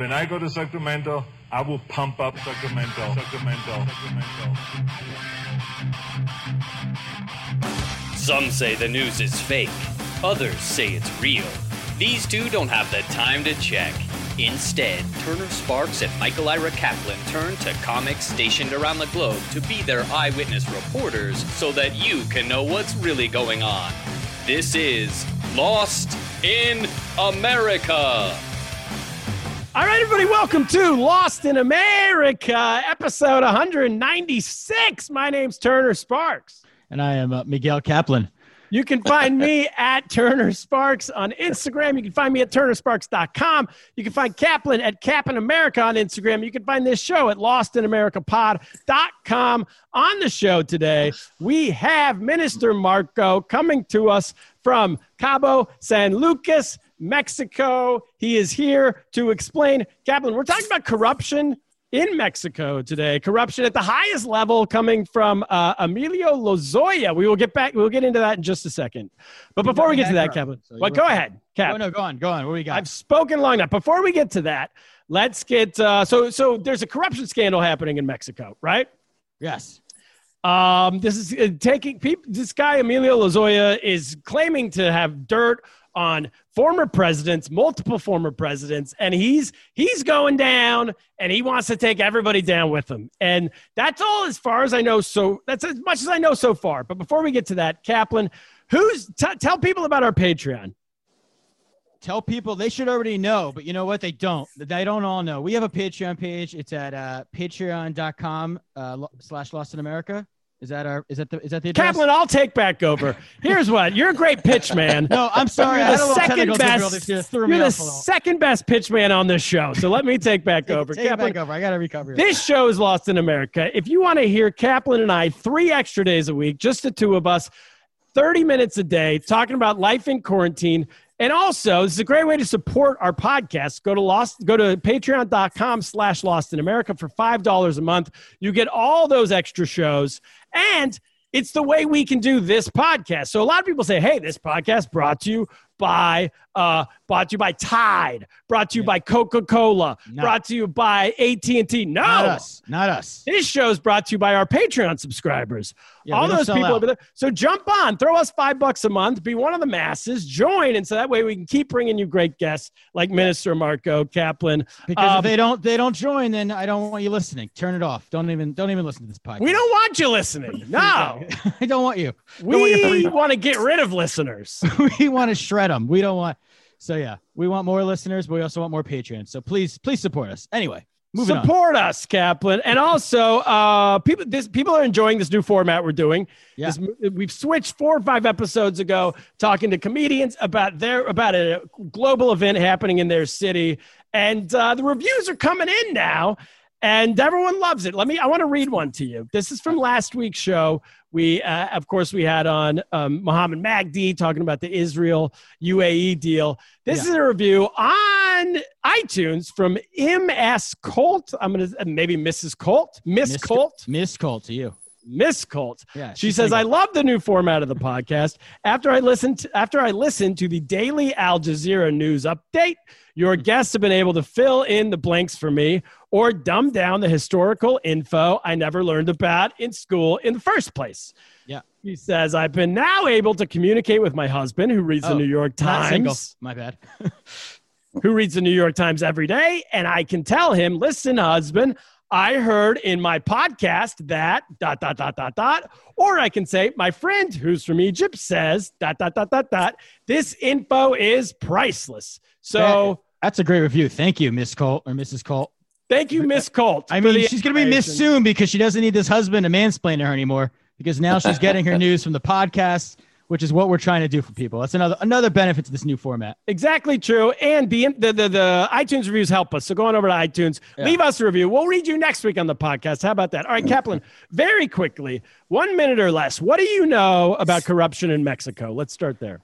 When I go to Sacramento, I will pump up Sacramento. Sacramento. Sacramento. Some say the news is fake, others say it's real. These two don't have the time to check. Instead, Turner Sparks and Michael Ira Kaplan turn to comics stationed around the globe to be their eyewitness reporters so that you can know what's really going on. This is Lost in America. All right, everybody, welcome to Lost in America, episode 196. My name's Turner Sparks. And I am uh, Miguel Kaplan. You can find me at Turner Sparks on Instagram. You can find me at turnersparks.com. You can find Kaplan at Kaplan America on Instagram. You can find this show at lostinamericapod.com. On the show today, we have Minister Marco coming to us from Cabo San Lucas, Mexico. He is here to explain. Kaplan, we're talking about corruption in Mexico today. Corruption at the highest level coming from uh, Emilio Lozoya. We will get back. We'll get into that in just a second. But before we get to that, Kaplan, so well, go ahead, Cap. Oh, no, go on, go on. What do we got? I've spoken long enough. Before we get to that, let's get. Uh, so, so there's a corruption scandal happening in Mexico, right? Yes. Um, this is uh, taking people. This guy Emilio Lozoya is claiming to have dirt on former presidents, multiple former presidents, and he's he's going down and he wants to take everybody down with him. And that's all as far as I know. So that's as much as I know so far. But before we get to that, Kaplan, who's t- tell people about our Patreon. Tell people they should already know, but you know what? They don't. They don't all know. We have a Patreon page. It's at uh, patreon.com uh, slash Lost in America. Is that our? Is that the? Is that the? Address? Kaplan, I'll take back over. Here's what. You're a great pitch man. no, I'm sorry. You're the second best. You're the second best pitch man on this show. So let me take back take, over. Take Kaplan, back over. I got to recover. This show is Lost in America. If you want to hear Kaplan and I three extra days a week, just the two of us, 30 minutes a day, talking about life in quarantine. And also, this is a great way to support our podcast. Go to lost, go to patreon.com slash lost in America for $5 a month. You get all those extra shows. And it's the way we can do this podcast. So a lot of people say, hey, this podcast brought to you by uh, brought to you by Tide, brought to you yeah. by Coca Cola, brought to you by AT and T. No, not us, not us. This show is brought to you by our Patreon subscribers. Yeah, All those people over there. So jump on, throw us five bucks a month, be one of the masses, join, and so that way we can keep bringing you great guests like Minister Marco Kaplan. Because um, if they don't, they don't join, then I don't want you listening. Turn it off. Don't even, don't even listen to this podcast. We don't want you listening. No, I don't want you. We want, want to get rid of listeners. we want to shred them. We don't want. So yeah, we want more listeners, but we also want more patrons. So please, please support us. Anyway, moving support on. us, Kaplan, and also uh, people. This people are enjoying this new format we're doing. Yeah. This, we've switched four or five episodes ago talking to comedians about their about a global event happening in their city, and uh, the reviews are coming in now and everyone loves it. Let me. I want to read one to you. This is from last week's show. We, uh, of course, we had on um, Mohammed Magdi talking about the Israel UAE deal. This yeah. is a review on iTunes from MS Colt. I'm gonna maybe Mrs. Colt, Miss, Miss Colt, Miss Colt to you. Miss Colt. Yeah, she says, "I love the new format of the podcast. After I listened, to, after I listened to the daily Al Jazeera news update, your hmm. guests have been able to fill in the blanks for me or dumb down the historical info I never learned about in school in the first place." Yeah, he says, "I've been now able to communicate with my husband, who reads oh, the New York Times. My bad." who reads the New York Times every day, and I can tell him, listen, husband, I heard in my podcast that dot dot dot dot dot, or I can say my friend who's from Egypt says dot dot dot dot dot. This info is priceless. So That's a great review. Thank you, Miss Colt or Mrs. Colt. Thank you, Miss Colt. I mean, she's going to be missed soon because she doesn't need this husband to mansplain to her anymore because now she's getting her news from the podcast, which is what we're trying to do for people. That's another another benefit to this new format. Exactly true. And the, the the the iTunes reviews help us. So go on over to iTunes, leave us a review. We'll read you next week on the podcast. How about that? All right, Kaplan. Very quickly, one minute or less. What do you know about corruption in Mexico? Let's start there.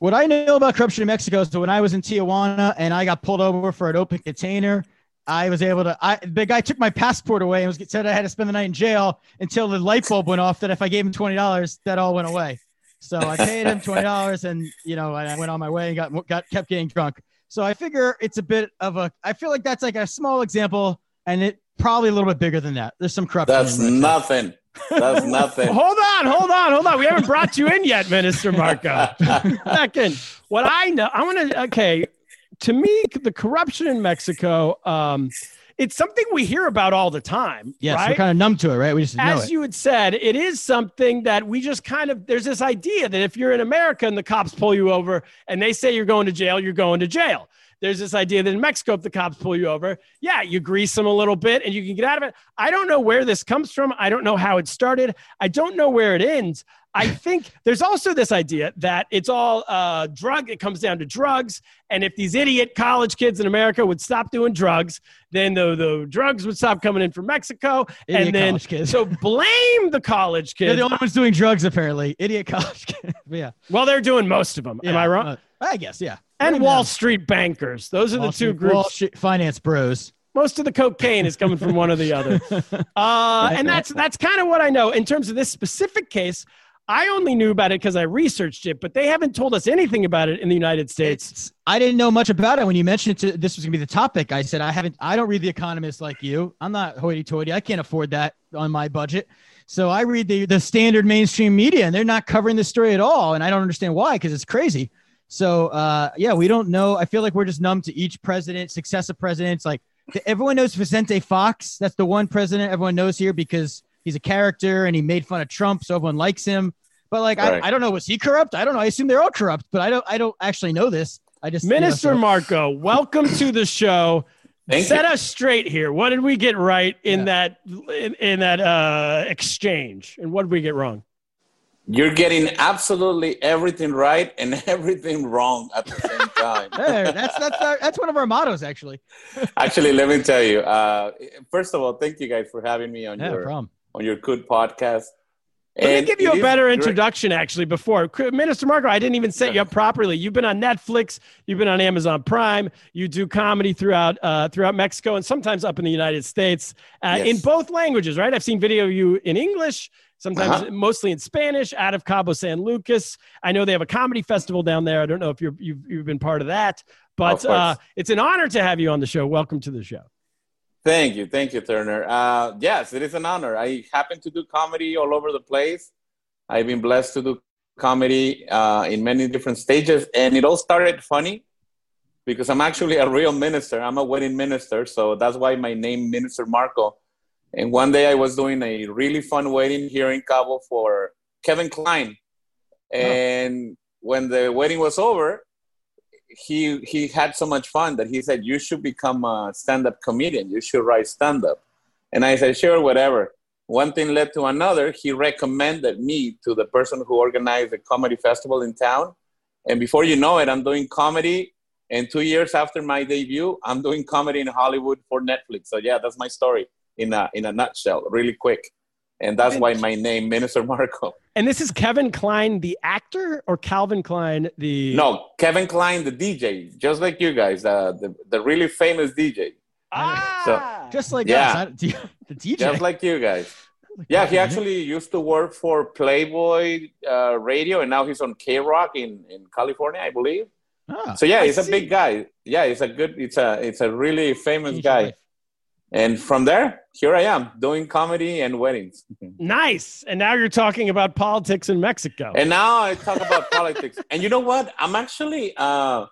What I know about corruption in Mexico is that when I was in Tijuana and I got pulled over for an open container, I was able to. I the guy took my passport away and was said I had to spend the night in jail until the light bulb went off. That if I gave him twenty dollars, that all went away. So I paid him twenty dollars, and you know I went on my way and got got kept getting drunk. So I figure it's a bit of a. I feel like that's like a small example, and it probably a little bit bigger than that. There's some corruption. That's in Mexico. nothing. That's nothing. Hold on, hold on, hold on. We haven't brought you in yet, Minister Marco. Second, what I know, I want to. Okay, to me, the corruption in Mexico. Um, it's something we hear about all the time. Yes, right? we're kind of numb to it, right? We just know as you had said, it is something that we just kind of there's this idea that if you're in America and the cops pull you over and they say you're going to jail, you're going to jail. There's this idea that in Mexico, if the cops pull you over, yeah, you grease them a little bit and you can get out of it. I don't know where this comes from. I don't know how it started. I don't know where it ends. I think there's also this idea that it's all uh, drug. It comes down to drugs. And if these idiot college kids in America would stop doing drugs, then the, the drugs would stop coming in from Mexico. Idiot and then, kids. so blame the college kids. They're the only ones doing drugs, apparently. Idiot college kids. Yeah. well, they're doing most of them. Am I wrong? uh, I guess, yeah. and Blame Wall them. Street bankers. Those are Wall the two Street- groups. Wall finance bros. most of the cocaine is coming from one or the other. Uh, and that's that's kind of what I know in terms of this specific case. I only knew about it because I researched it, but they haven't told us anything about it in the United States. It's, I didn't know much about it when you mentioned it. To, this was gonna be the topic. I said I haven't. I don't read The Economist like you. I'm not hoity-toity. I can't afford that on my budget. So I read the the standard mainstream media, and they're not covering this story at all. And I don't understand why, because it's crazy. So uh, yeah, we don't know. I feel like we're just numb to each president, successive presidents. Like everyone knows Vicente Fox. That's the one president everyone knows here because he's a character and he made fun of Trump, so everyone likes him. But like, Right. I, I don't know. Was he corrupt? I don't know. I assume they're all corrupt, but I don't. I don't actually know this. I just you know, Minister so- Marco, welcome to the show. Thank Set you. us straight here. What did we get right in that in, in that uh, exchange, and what did we get wrong? You're getting absolutely everything right and everything wrong at the same time. There, that's that's our, that's one of our mottos, actually. Actually, let me tell you. Uh, first of all, thank you guys for having me on Yeah, your problem. On your good podcast. Let me And give you a better introduction, actually. Before Minister Marco, I didn't even set you up properly. You've been on Netflix, you've been on Amazon Prime, you do comedy throughout uh, throughout Mexico and sometimes up in the United States uh, Yes. in both languages, right? I've seen video of you in English, sometimes Uh-huh. mostly in Spanish, out of Cabo San Lucas. I know they have a comedy festival down there. I don't know if you're, you've you've been part of that, but Of uh, it's an honor to have you on the show. Welcome to the show. Thank you, thank you, Turner. Uh, yes, it is an honor. I happen to do comedy all over the place. I've been blessed to do comedy uh, in many different stages, and it all started funny because I'm actually a real minister. I'm a wedding minister, so that's why my name, Minister Marco. And one day I was doing a really fun wedding here in Cabo for Kevin Klein, and when the wedding was over, he he had so much fun that he said you should become a stand-up comedian. You should write stand-up. And i said sure whatever. One thing led to another. He recommended me to the person who organized the comedy festival in town. And before you know it i'm doing comedy. And two years after my debut i'm doing comedy in hollywood for netflix. So yeah that's my story in a in a nutshell really quick. And that's why my name minister marco And this is Kevin Klein, the actor, or Calvin Klein, the no kevin klein the dj just like you guys uh, the, the really famous dj Ah, Just like Yeah. us, I- the DJ. just like you guys. Yeah, he actually used to work for Playboy uh, Radio, and now he's on K Rock in, in California, I believe. Ah, So yeah, I he's a big guy. Yeah, he's a good. It's a it's a really famous your guy. And from there, here I am doing comedy and weddings. nice. And now you're talking about politics in Mexico. And now I talk about politics. And you know what? I'm actually uh,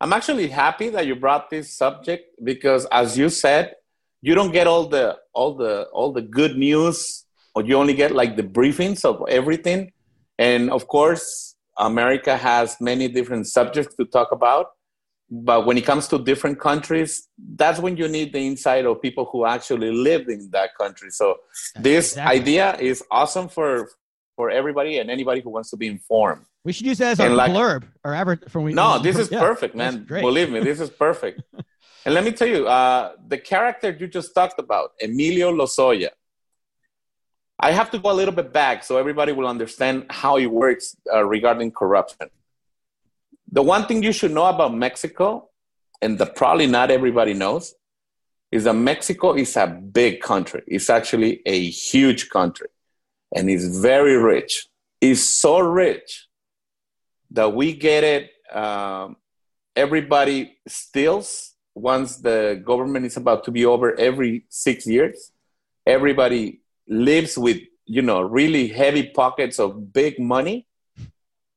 I'm actually happy that you brought this subject because, as you said, you don't get all the all the all the good news, or you only get like the briefings of everything. And of course, America has many different subjects to talk about. But when it comes to different countries, that's when you need the insight of people who actually lived in that country. So this Exactly. idea is awesome for for everybody and anybody who wants to be informed. We should use that as our And like- blurb or ever from we. No, this is yeah, perfect, man. Believe me, this is perfect. and let me tell you, uh, the character you just talked about, Emilio Lozoya. I have to go a little bit back so everybody will understand how it works uh, regarding corruption. The one thing you should know about Mexico, and that probably not everybody knows, is that Mexico is a big country. It's actually a huge country, and it's very rich. It's so rich that we get it. Um, everybody steals once the government is about to be over every six years. Everybody lives with you know really heavy pockets of big money,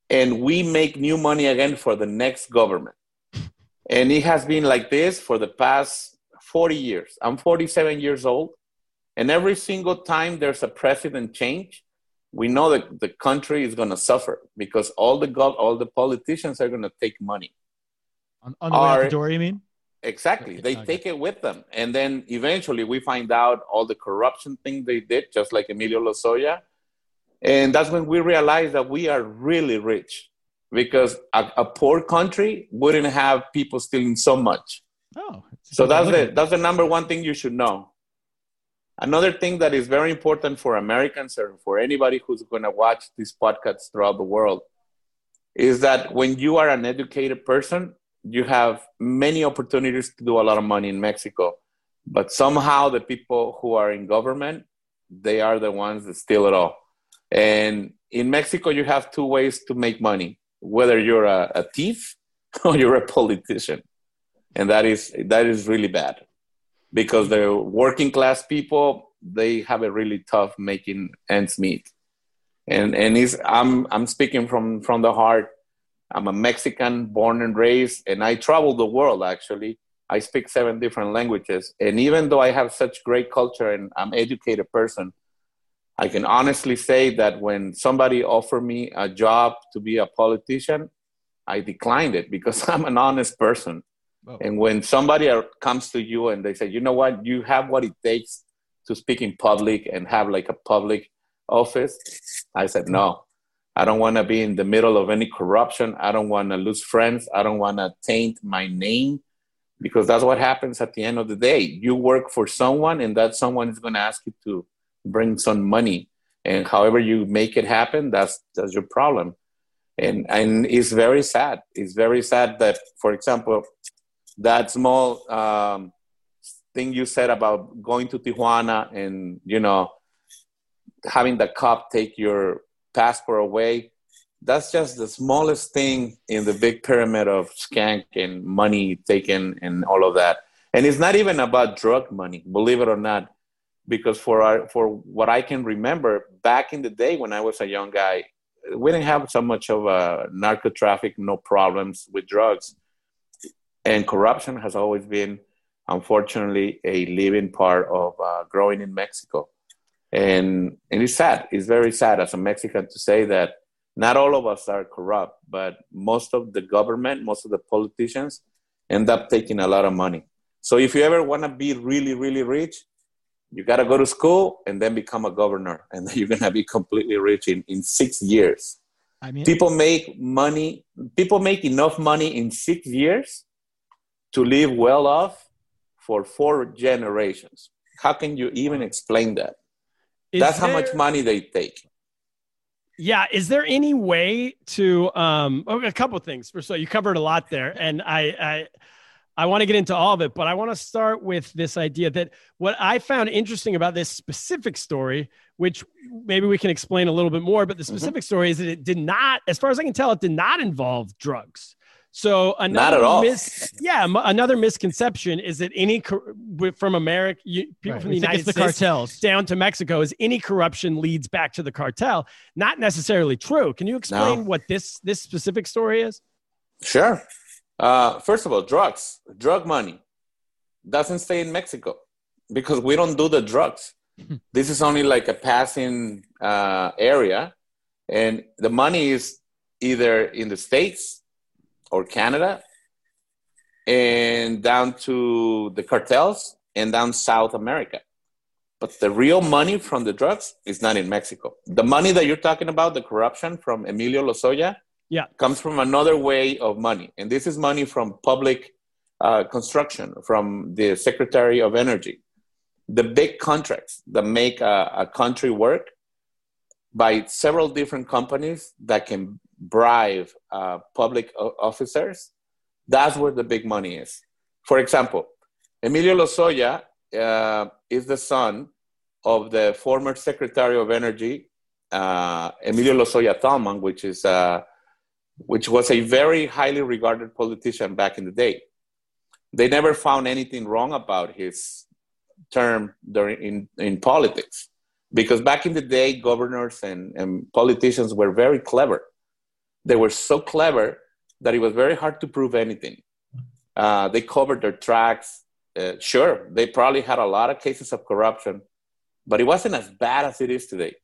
and we make new money again for the next government. And it has been like this for the past 40 years. I'm 47 years old, and every single time there's a president change, we know that the country is going to suffer because all the gov- all the politicians are going to take money. On, on the way out the door, you mean? Exactly. Okay, They okay. take it with them. And then eventually we find out all the corruption thing they did, just like Emilio Lozoya. And that's when we realize that we are really rich because a, a poor country wouldn't have people stealing so much. Oh, So that's the that's the number one thing you should know. Another thing that is very important for Americans or for anybody who's going to watch these podcasts throughout the world is that when you are an educated person, you have many opportunities to do a lot of money in Mexico. But somehow the people who are in government, they are the ones that steal it all. And in Mexico, you have two ways to make money, whether you're a, a thief or you're a politician. And that is that is really bad because the working class people they have it really tough making ends meet. And and is i'm i'm speaking from from the heart. I'm a mexican born and raised and i travel the world actually. I speak seven different languages. And even though i have such great culture and i'm educated person i can honestly say that when somebody offered me a job to be a politician i declined it because i'm an honest person and when somebody comes to you and they say, you know what, you have what it takes to speak in public and have like a public office, I said, no, I don't want to be in the middle of any corruption. I don't want to lose friends. I don't want to taint my name because that's what happens at the end of the day. You work for someone and that someone is going to ask you to bring some money. And however you make it happen, that's, that's your problem. And, and it's very sad. It's very sad that, for example, that small um, thing you said about going to Tijuana and you know having the cop take your passport away. That's just the smallest thing in the big pyramid of skank and money taken and all of that. And it's not even about drug money, believe it or not, because for our, for what I can remember back in the day when I was a young guy, we didn't have so much of a narco traffic, no problems with drugs. And corruption has always been unfortunately a living part of uh, growing in mexico. And and it's sad. It's very sad as a mexican to say that not all of us are corrupt but most of the government most of the politicians end up taking a lot of money. So if you ever want to be really really rich you got to go to school and then become a governor and then you're going to be completely rich in, in six years I mean, people make money people make enough money in six years to live well off for four generations how can you even explain that that's how much money they take Yeah. Is there any way to um a couple of things. First of all, you covered a lot there, and I I I want to get into all of it, but I want to start with this idea that what I found interesting about this specific story, which maybe we can explain a little bit more, but the Mm-hmm. specific story is that it did not, as far as I can tell, it did not involve drugs. So another at all. mis- yeah, m- another misconception is that any cor- from America, you, people right, from the think United it's the States cartels. down to Mexico is any corruption leads back to the cartel. Not necessarily true. Can you explain No. what this this specific story is? Sure. Uh, first of all, drugs, drug money doesn't stay in Mexico because we don't do the drugs. this is only like a passing uh, area, and the money is either in the States or Canada and down to the cartels and down South America. But the real money from the drugs is not in Mexico. The money that you're talking about, the corruption from Emilio Lozoya, Yeah. comes from another way of money. And this is money from public uh, construction, from the Secretary of Energy. The big contracts that make a, a country work by several different companies that can bribe uh, public officers, that's where the big money is. For example, Emilio Lozoya uh, is the son of the former Secretary of Energy, uh, Emilio Lozoya Thalmann, which is uh, which was a very highly regarded politician back in the day. They never found anything wrong about his term during in, in politics because back in the day, governors and, and politicians were very clever. They were so clever that it was very hard to prove anything. Uh, they covered their tracks. Uh, sure, they probably had a lot of cases of corruption, but it wasn't as bad as it is today.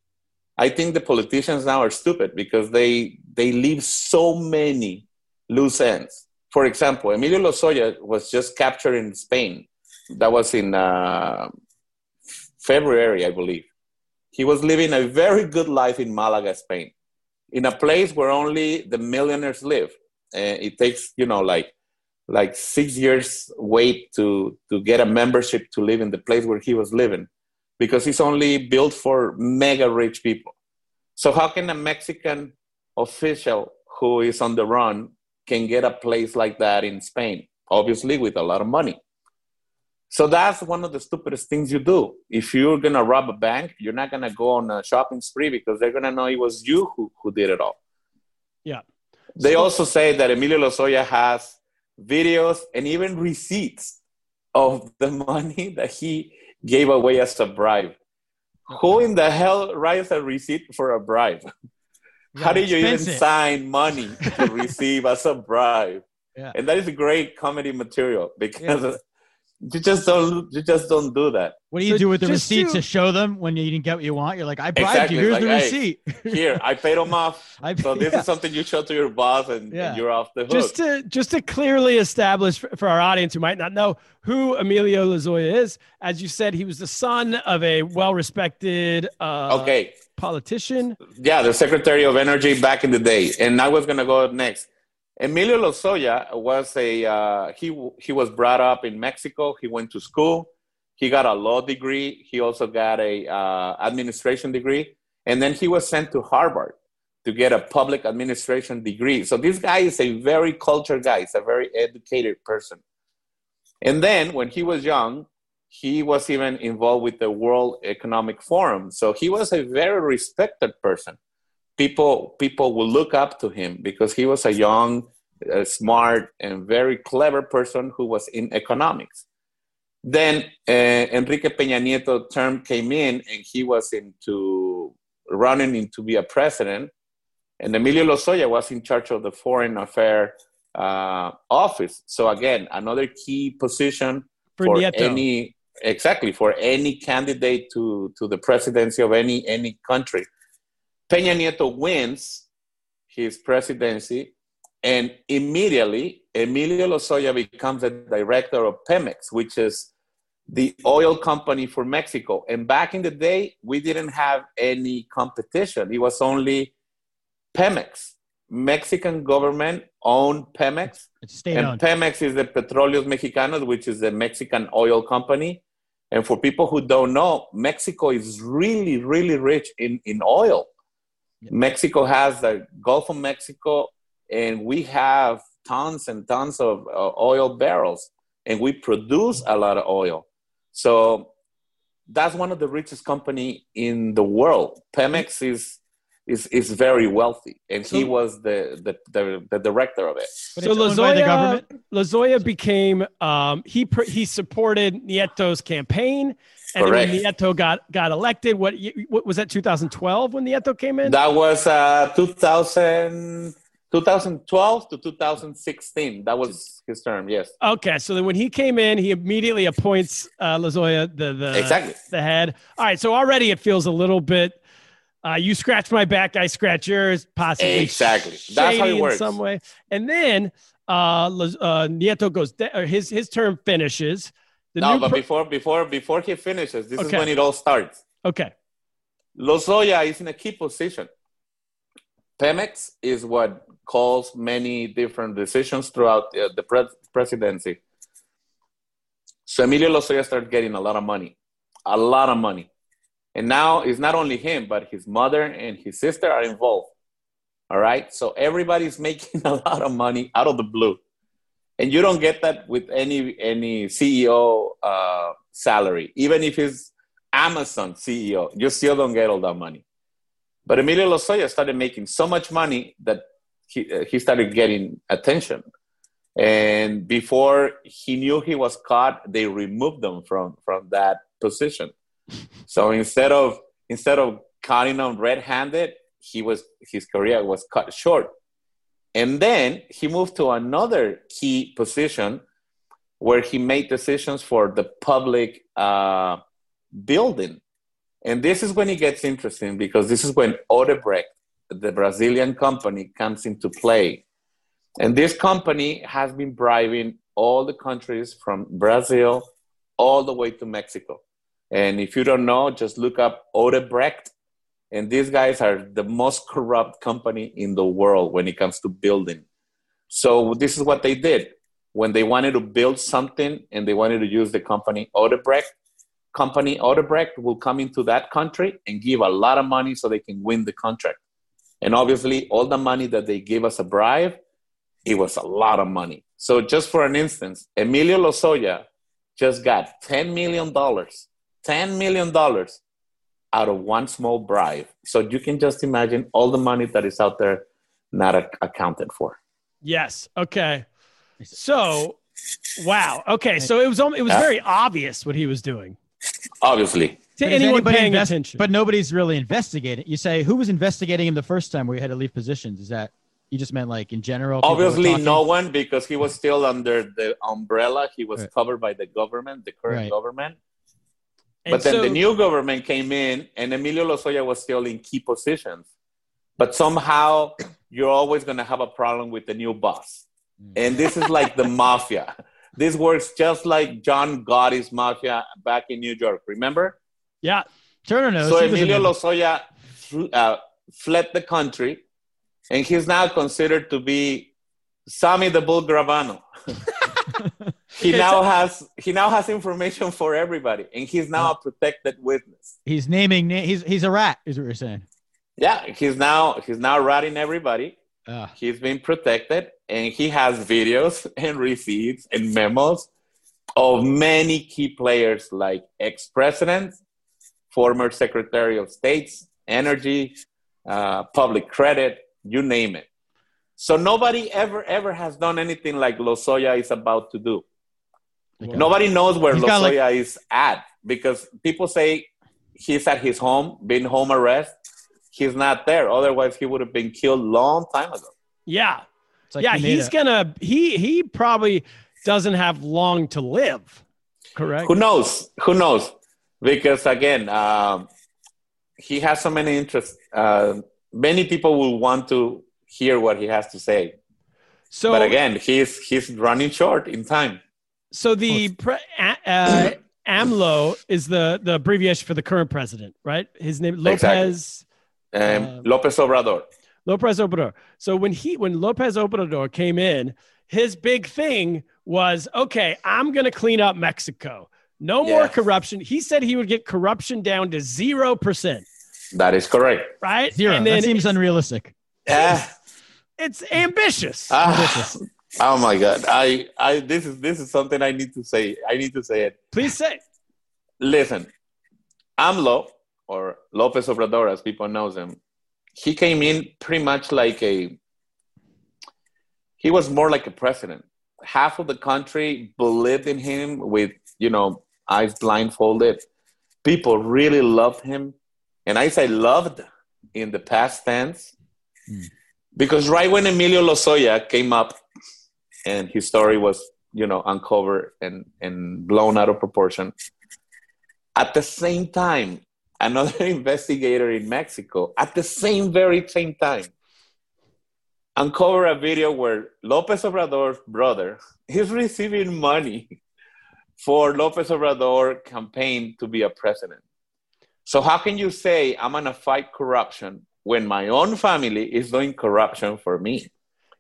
I think the politicians now are stupid because they they leave so many loose ends. For example, Emilio Lozoya was just captured in Spain. That was in uh, February, I believe. He was living a very good life in Malaga, Spain, in a place where only the millionaires live. It takes, you know, like like six years wait to to get a membership to live in the place where he was living because it's only built for mega rich people. So how can a Mexican official who is on the run can get a place like that in Spain? Obviously with a lot of money. So that's one of the stupidest things you do. If you're gonna rob a bank, you're not gonna go on a shopping spree because they're gonna know it was you who, who did it all. Yeah. They So- also say that Emilio Lozoya has videos and even receipts of the money that he gave away as a bribe. Who in the hell writes a receipt for a bribe? How do you even it. sign money to receive as a bribe? Yeah. And that is great comedy material because you just don't you just don't do that. What do you So do with the receipt receipts to- to show them when you didn't get what you want? You're like, I bribed Exactly, you. Here's like, the hey, receipt. Here, I paid them off. I- So this yeah. is something you show to your boss and, and you're off the hook. just to just to clearly establish for, for our audience who might not know who Emilio Lozoya is, as you said, he was the son of a well-respected uh, okay. politician. Yeah, the Secretary of Energy back in the day. And I was going to go next. Emilio Lozoya was a uh, he he was brought up in Mexico. He went to school. He got a law degree. He also got a uh, administration degree, and then he was sent to Harvard to get a public administration degree. So this guy is a very cultured guy. He's a very educated person. And then when he was young, he was even involved with the World Economic Forum. So he was a very respected person. People people will look up to him because he was a young, uh, smart, and very clever person who was in economics. Then uh, Enrique Peña Nieto term came in, and he was into running in to be a president. And Emilio Lozoya was in charge of the foreign affair uh, office. So again, another key position For for any exactly for any candidate to to the presidency of any any country. Peña Nieto wins his presidency, and immediately Emilio Lozoya becomes the director of Pemex, which is the oil company for Mexico. And back in the day, we didn't have any competition. It was only Pemex. Mexican government owned Pemex, and owned. Pemex is the Petróleos Mexicanos, which is the Mexican oil company. And for people who don't know, Mexico is really, really rich in, in oil. Mexico has the Gulf of Mexico, and we have tons and tons of uh, oil barrels, and we produce a lot of oil. So that's one of the richest company in the world. Pemex is is is very wealthy, and he was the, the the the director of it. So it's owned by the Lozoya. Lozoya became um, he he supported Nieto's campaign, and then when Correct. Nieto got got elected. What, what was that? 2012 when Nieto came in. That was uh, 2000, 2012 to 2016. That was his term. Yes. Okay, so then when he came in, he immediately appoints uh, Lozoya the the Exactly. the head. All right, so already it feels a little bit. Uh, you scratch my back, I scratch yours. Possibly Exactly. That's how it in works. some way. And then uh, uh, Nieto goes. De- or his his term finishes. The no, but per- before before before he finishes, this Okay. is when it all starts. okay. Lozoya is in a key position. Pemex is what calls many different decisions throughout uh, the pre- presidency. So Emilio Lozoya started getting a lot of money, a lot of money. And now it's not only him, but his mother and his sister are involved. All right. So everybody's making a lot of money out of the blue. And you don't get that with any any CEO uh, salary, even if he's Amazon CEO. You still don't get all that money. But Emilio Lozoya started making so much money that he, uh, he started getting attention. And before he knew he was caught, they removed him from, from that position. So instead of instead of cutting him red-handed, he was his career was cut short. And then he moved to another key position where he made decisions for the public uh, building. And this is when it gets interesting because this is when Odebrecht, the Brazilian company, comes into play. And this company has been bribing all the countries from Brazil all the way to Mexico. And if you don't know, just look up Odebrecht. And these guys are the most corrupt company in the world when it comes to building. So this is what they did. When they wanted to build something and they wanted to use the company Odebrecht, company Odebrecht will come into that country and give a lot of money so they can win the contract. And obviously, all the money that they give us a bribe, it was a lot of money. So just for an instance, Emilio Lozoya just got $10 million, $10 million out of one small bribe. So you can just imagine all the money that is out there not ac- accounted for. Yes. Okay. So, wow. Okay. So it was al- it was Yeah. very obvious what he was doing Obviously. to But anyone paying invest- attention. But nobody's really investigating. You say who was investigating him the first time where he had to leave positions? Is that you just meant like in general? Obviously, no one because he was still under the umbrella. He was Right. covered by the government, the current Right. government. And But then so- the new government came in, and Emilio Lozoya was still in key positions. But somehow, you're always going to have a problem with the new boss. And this is like the mafia. This works just like John Gotti's mafia back in New York. Remember? yeah. Turner knows. so He was in Emilio. Lozoya uh, fled the country, and he's now considered to be Sammy the Bull Gravano. he Okay, now so- has he now has information for everybody, and he's now a protected witness. He's naming. Na- he's he's a rat. Is what you're saying. Yeah, he's now he's now ratting everybody. Uh, He's been protected, and he has videos and receipts and memos of many key players like ex-presidents, former Secretary of States, energy, uh, public credit, you name it. So nobody ever ever has done anything like Lozoya is about to do. Nobody knows where He's like- Lozoya is at because people say he's at his home, been home arrest. He's not there. Otherwise, he would have been killed long time ago. Yeah. like yeah. he He's a- gonna. He he probably doesn't have long to live. Correct. Who knows? Who knows? Because again, um, he has so many interests. Uh, many people will want to hear what he has to say. So but again, he's he's running short in time. So the pre- a- uh, AMLO is the the abbreviation for the current president, right? His name Lopez Um, Um, Lopez Obrador. Lopez Obrador. So when he when Lopez Obrador came in, his big thing was okay. I'm going to clean up Mexico. No more corruption. He said he would get corruption down to zero percent. That is correct. Right? zero. And then That seems unrealistic. Ah, it's ambitious. ah, oh my God! I, I this is this is something I need to say. I need to say it. Please say. Listen, AMLO or Lopez Obrador, as people know him, he came in pretty much like a. He was more like a president. Half of the country believed in him with you know eyes blindfolded. People really loved him, and I say loved in the past tense hmm. because right when Emilio Lozoya came up and his story was, you know, uncovered and, and blown out of proportion, at the same time, another investigator in Mexico, at the same very same time, uncovered a video where Lopez Obrador's brother is receiving money for Lopez Obrador campaign to be a president. So how can you say I'm gonna fight corruption when my own family is doing corruption for me?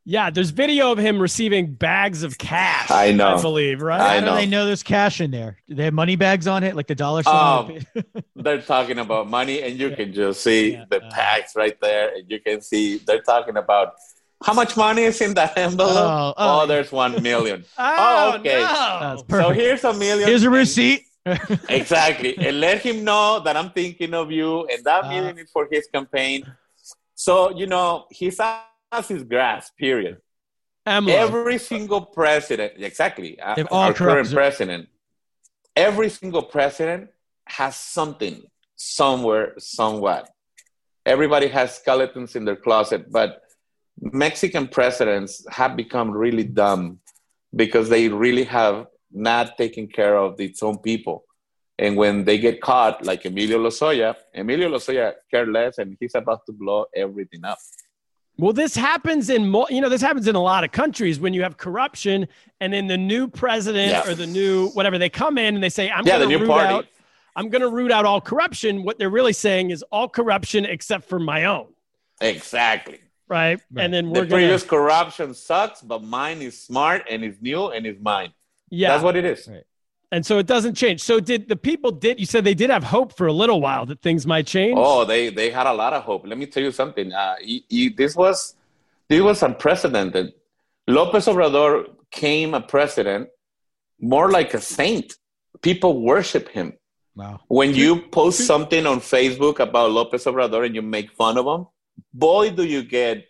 Yeah, there's video of him receiving bags of cash. I know. I believe, right? I How do know. they know there's cash in there? Do they have money bags on it, like the dollar sign? Um, they're talking about money, and you can just see Yeah. the packs right there, and you can see they're talking about how much money is in that envelope. Oh, Oh, oh. there's one million. Oh, okay. No. so here's a million. Here's a receipt. exactly, and let him know that I'm thinking of you, and that Uh. million is for his campaign. So you know he's has his grass. Period. Emma. Every single president, exactly, uh, They've our current president, every single president has something somewhere, somewhat. Everybody has skeletons in their closet, but Mexican presidents have become really dumb because they really have not taken care of its own people. And when they get caught, like Emilio Lozoya, Emilio Lozoya cared less, and he's about to blow everything up. Well, this happens in mo- you know this happens in a lot of countries when you have corruption, and then the new president Yeah. or the new whatever they come in and they say, "I'm Yeah, going the to new root party. out, I'm going to root out all corruption." What they're really saying is all corruption except for my own, Exactly. right? Right. And then we're going to previous to corruption sucks, but mine is smart and is new and is mine. yeah, That's what it is. Right. And so it doesn't change. So did the people did you said they did have hope for a little while that things might change? Oh, they they had a lot of hope. Let me tell you something. Uh, y- y- this was this was unprecedented. Lopez Obrador came a president more like a saint. People worship him. Wow. When you post something on Facebook about Lopez Obrador and you make fun of him, boy, do you get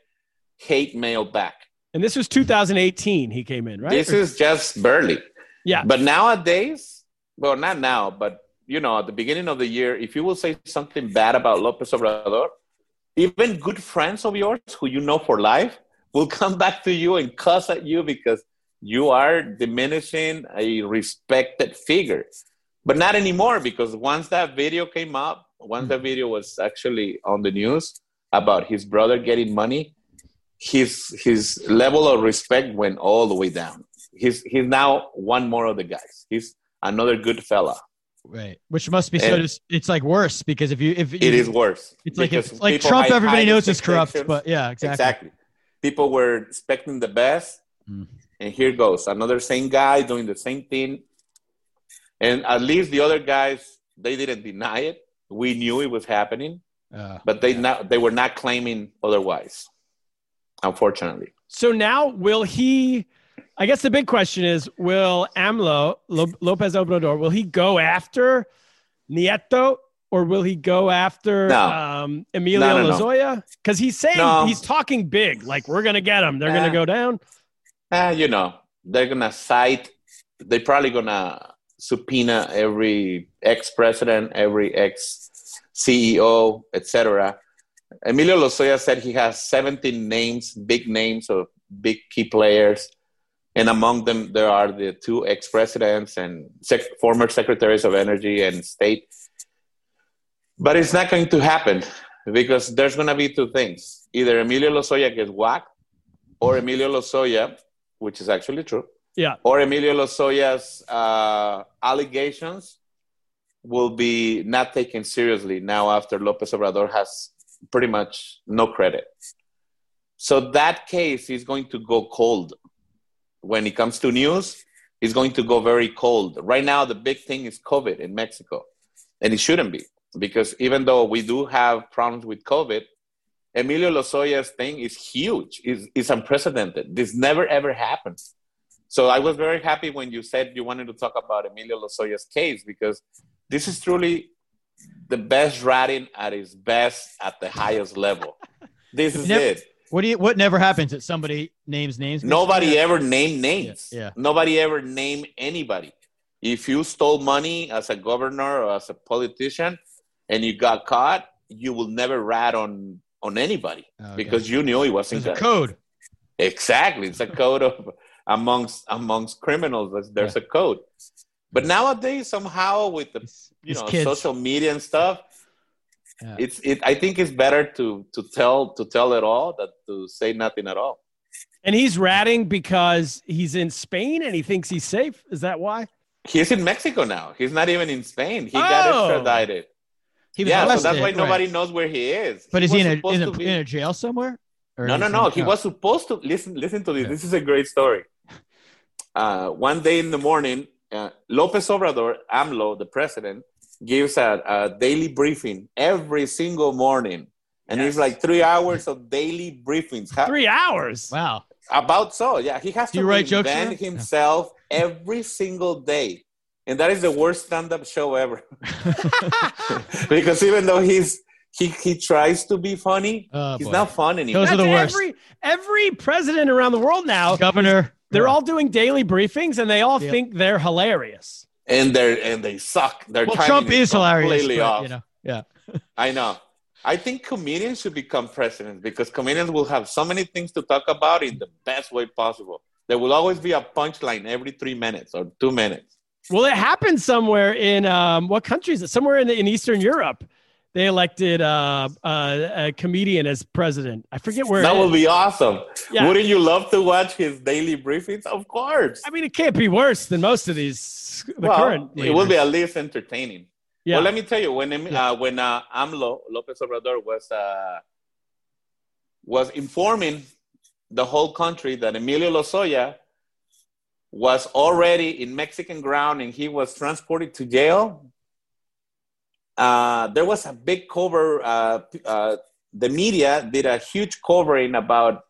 hate mail back. And this was 2018. He came in, right? This Or- is just barely. Yeah. But nowadays, well, not now, but you know, at the beginning of the year, if you will say something bad about Lopez Obrador, even good friends of yours who you know for life will come back to you and cuss at you because you are diminishing a respected figure. But not anymore because once that video came up, once that hmm. video was actually on the news about his brother getting money, his his level of respect went all the way down. He's he's now one more of the guys. He's another good fella. Right. Which must be so. And- Dis- it's like worse because if you if you, It is worse. It's like if because like Trump, everybody knows is corrupt, but yeah, exactly. exactly. People were expecting the best, Mm. and here goes another same guy doing the same thing. And at least the other guys, they didn't deny it. We knew it was happening, Uh, but they not they were not claiming otherwise. Unfortunately, So now, will he? I guess the big question is: Will AMLO Lo- Lopez Obrador will he go after Nieto or will he go after No. um, Emilio No, no. Lozoya? Because he's saying he's talking big, like we're gonna get him. They're gonna go down. uh, you know, they're gonna cite. They're probably gonna subpoena every ex president, every ex CEO, etc. Emilio Lozoya said he has 17 names, big names of big key players, and among them there are the two ex presidents and sec- former secretaries of energy and state. But it's not going to happen because there's going to be two things: either Emilio Lozoya gets whacked, or Emilio Lozoya, which is actually true, Yeah. or Emilio Lozoya's uh, allegations will be not taken seriously now after Lopez Obrador has pretty much no credit. So that case is going to go cold. When it comes to news, it's going to go very cold. Right now, the big thing is COVID in Mexico, and it shouldn't be because even though we do have problems with COVID, Emilio Lozoya's thing is huge. is is unprecedented. This never ever happens. So I was very happy when you said you wanted to talk about Emilio Lozoya's case because this is truly the best ratting at its best at the highest level. This is Never- it. What do you? What never happens that somebody names names? Nobody ever named names. Yeah, yeah. Nobody ever named anybody. If you stole money as a governor or as a politician and you got caught, you will never rat on on anybody Okay. because you knew it wasn't There's a code. Exactly, it's a code of amongst amongst criminals. There's, there's a code. But nowadays, somehow with the you these know kids. social media and stuff, Yeah. it's it. I think it's better to to tell to tell it all than to say nothing at all. And he's ratting because he's in Spain and he thinks he's safe. Is that why? He's in Mexico now. He's not even in Spain. He got Oh. extradited. He was Yeah, so that's why right. nobody knows where he is. But is he in a, in a, be- in a jail somewhere? Or No, no, no. He was supposed to listen. Listen to this. Yeah. This is a great story. Uh, one day in the morning, uh, Lopez Obrador, AMLO, the president, gives a, a daily briefing every single morning, and it's like three hours of daily briefings. Three hours. Wow. About so, yeah. He has Do to you write jokes, reinvent Aaron? himself every single day. And that is the worst stand-up show ever. because even though he's he he tries to be funny, Oh, he's boy. not fun anymore. Those are the worst. Every every president around the world now, Governor. they're all doing daily briefings and they all Yeah. think they're hilarious. And they're and they suck. Their Well, Trump is hilarious. completely But, off. you know, yeah. I know. I think comedians should become presidents because comedians will have so many things to talk about in the best way possible. There will always be a punchline every three minutes or two minutes. Well, it happened somewhere in um, what country is it? Somewhere in, in Eastern Europe. They elected uh, uh, a comedian as president. I forget where. that would be awesome. Yeah. Wouldn't you love to watch his daily briefings? Of course. I mean, it can't be worse than most of these. The well, current. it will be at least entertaining. Yeah. Well, let me tell you when uh, when uh, AMLO Lopez Obrador was uh, was informing the whole country that Emilio Lozoya was already in Mexican ground and he was transported to jail. Uh, there was a big cover. Uh, uh, the media did a huge covering about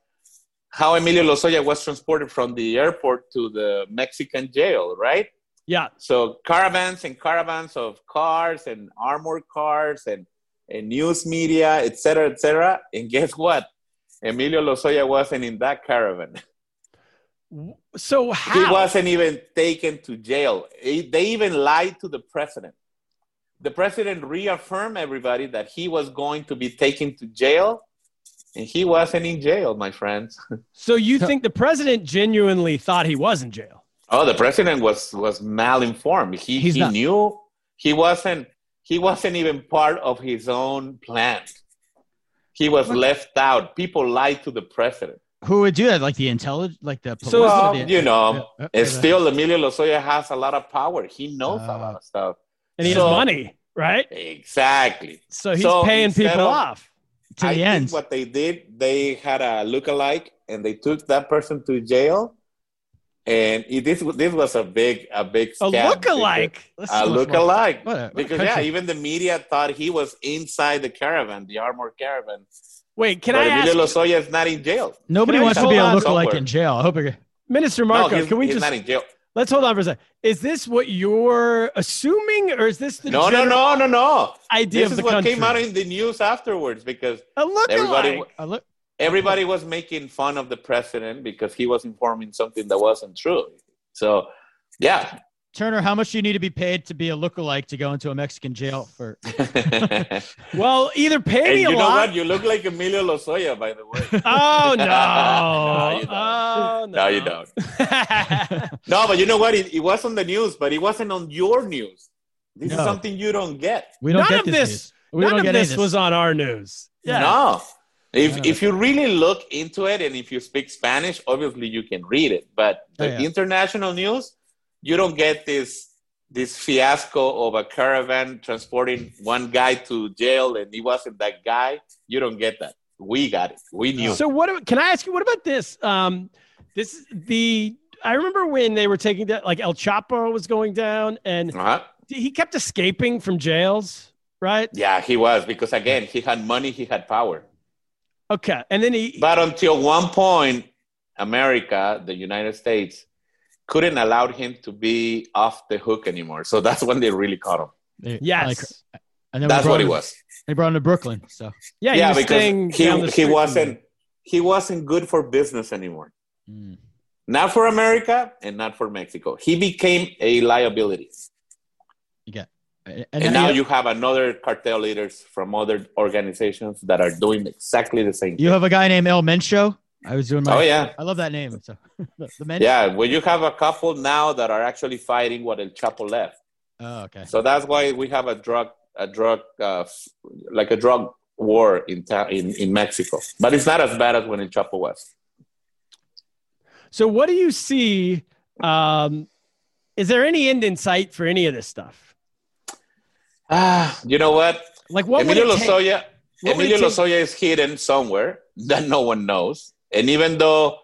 how Emilio Lozoya was transported from the airport to the Mexican jail, right? yeah. So caravans and caravans of cars and armored cars and, and news media, et cetera, et cetera. And guess what? Emilio Lozoya wasn't in that caravan. So how? He wasn't even taken to jail. They even lied to the president. The president reaffirmed everybody that he was going to be taken to jail, and he wasn't in jail, my friends. So you think the president genuinely thought he was in jail? Oh, the president was was malinformed. He He's he not. knew he wasn't he wasn't even part of his own plan. He was left out. People lied to the president. Who would do that? Like the intelligence, like the police? So, or Well, the- you know, Yeah, it's still Emilio Lozoya has a lot of power. He knows a Uh, lot of stuff. And he So- has money, right? Exactly. So he's So paying people of- off. to I the think end. what they did, they had a look-alike, and they took that person to jail. And it, this this was a big a big A scam look-alike. That's a so look-alike. What a- what a because yeah, even the media thought he was inside the caravan, the armored caravan. Wait, can but I ask Emilio Lozoya is not in jail. Nobody Can wants to be a on lookalike somewhere? in jail. I hope you're. Minister No, Marco? he's, can we he's just not in jail. Let's hold on for a second? Is this what you're assuming, or is this the No, no, no, no, no. idea This of is the what country? came out in the news afterwards because uh, a everybody look-alike. Uh, look. everybody was making fun of the president because he was informing something that wasn't true. So, yeah. Turner, how much do you need to be paid to be a lookalike to go into a Mexican jail for? Well, either pay me a lot. you know what? You look like Emilio Lozoya, by the way. Oh no! No, you don't. Oh, No, you don't. No, but you know what? It, it was on the news, but it wasn't on your news. This is something you don't get. We don't None get of this. this- We None don't of get any this was on our news. Yeah. No. If, None if you really look into it and if you speak Spanish, obviously you can read it. But the Oh, yeah. international news, you don't get this this fiasco of a caravan transporting one guy to jail and he wasn't that guy. You don't get that. We got it. We knew. So what? Can I ask you? What about this? Um, this is the. I remember when they were taking that, like El Chapo was going down, and uh-huh. he kept escaping from jails, right? Yeah, he was because again, he had money, he had power. Okay, and then he. But until one point, America, the United States, couldn't allow him to be off the hook anymore. So that's when they really caught him. They- yes. like- and then we That's what he him- was. They brought him to Brooklyn. So yeah, he yeah, was because staying down the he, he wasn't he wasn't good for business anymore. mm. Not for America and not for Mexico. He became a liability. you get And, And now you have another cartel leaders from other organizations that are doing exactly the same. you thing. have a guy named El Mencho. I was doing my. oh yeah, I love that name. So the, the Mencho. yeah. Well, you have a couple now that are actually fighting what El Chapo left. Oh, okay. So that's why we have a drug, a drug, uh, like a drug war in, ta- in in Mexico. But it's not as bad as when El Chapo was. So, what do you see? Um, is there any end in sight for any of this stuff? Ah, you know what? Like, what Emilio would it? Lozoya, What Emilio take- Lozoya is hidden somewhere that no one knows. And even though,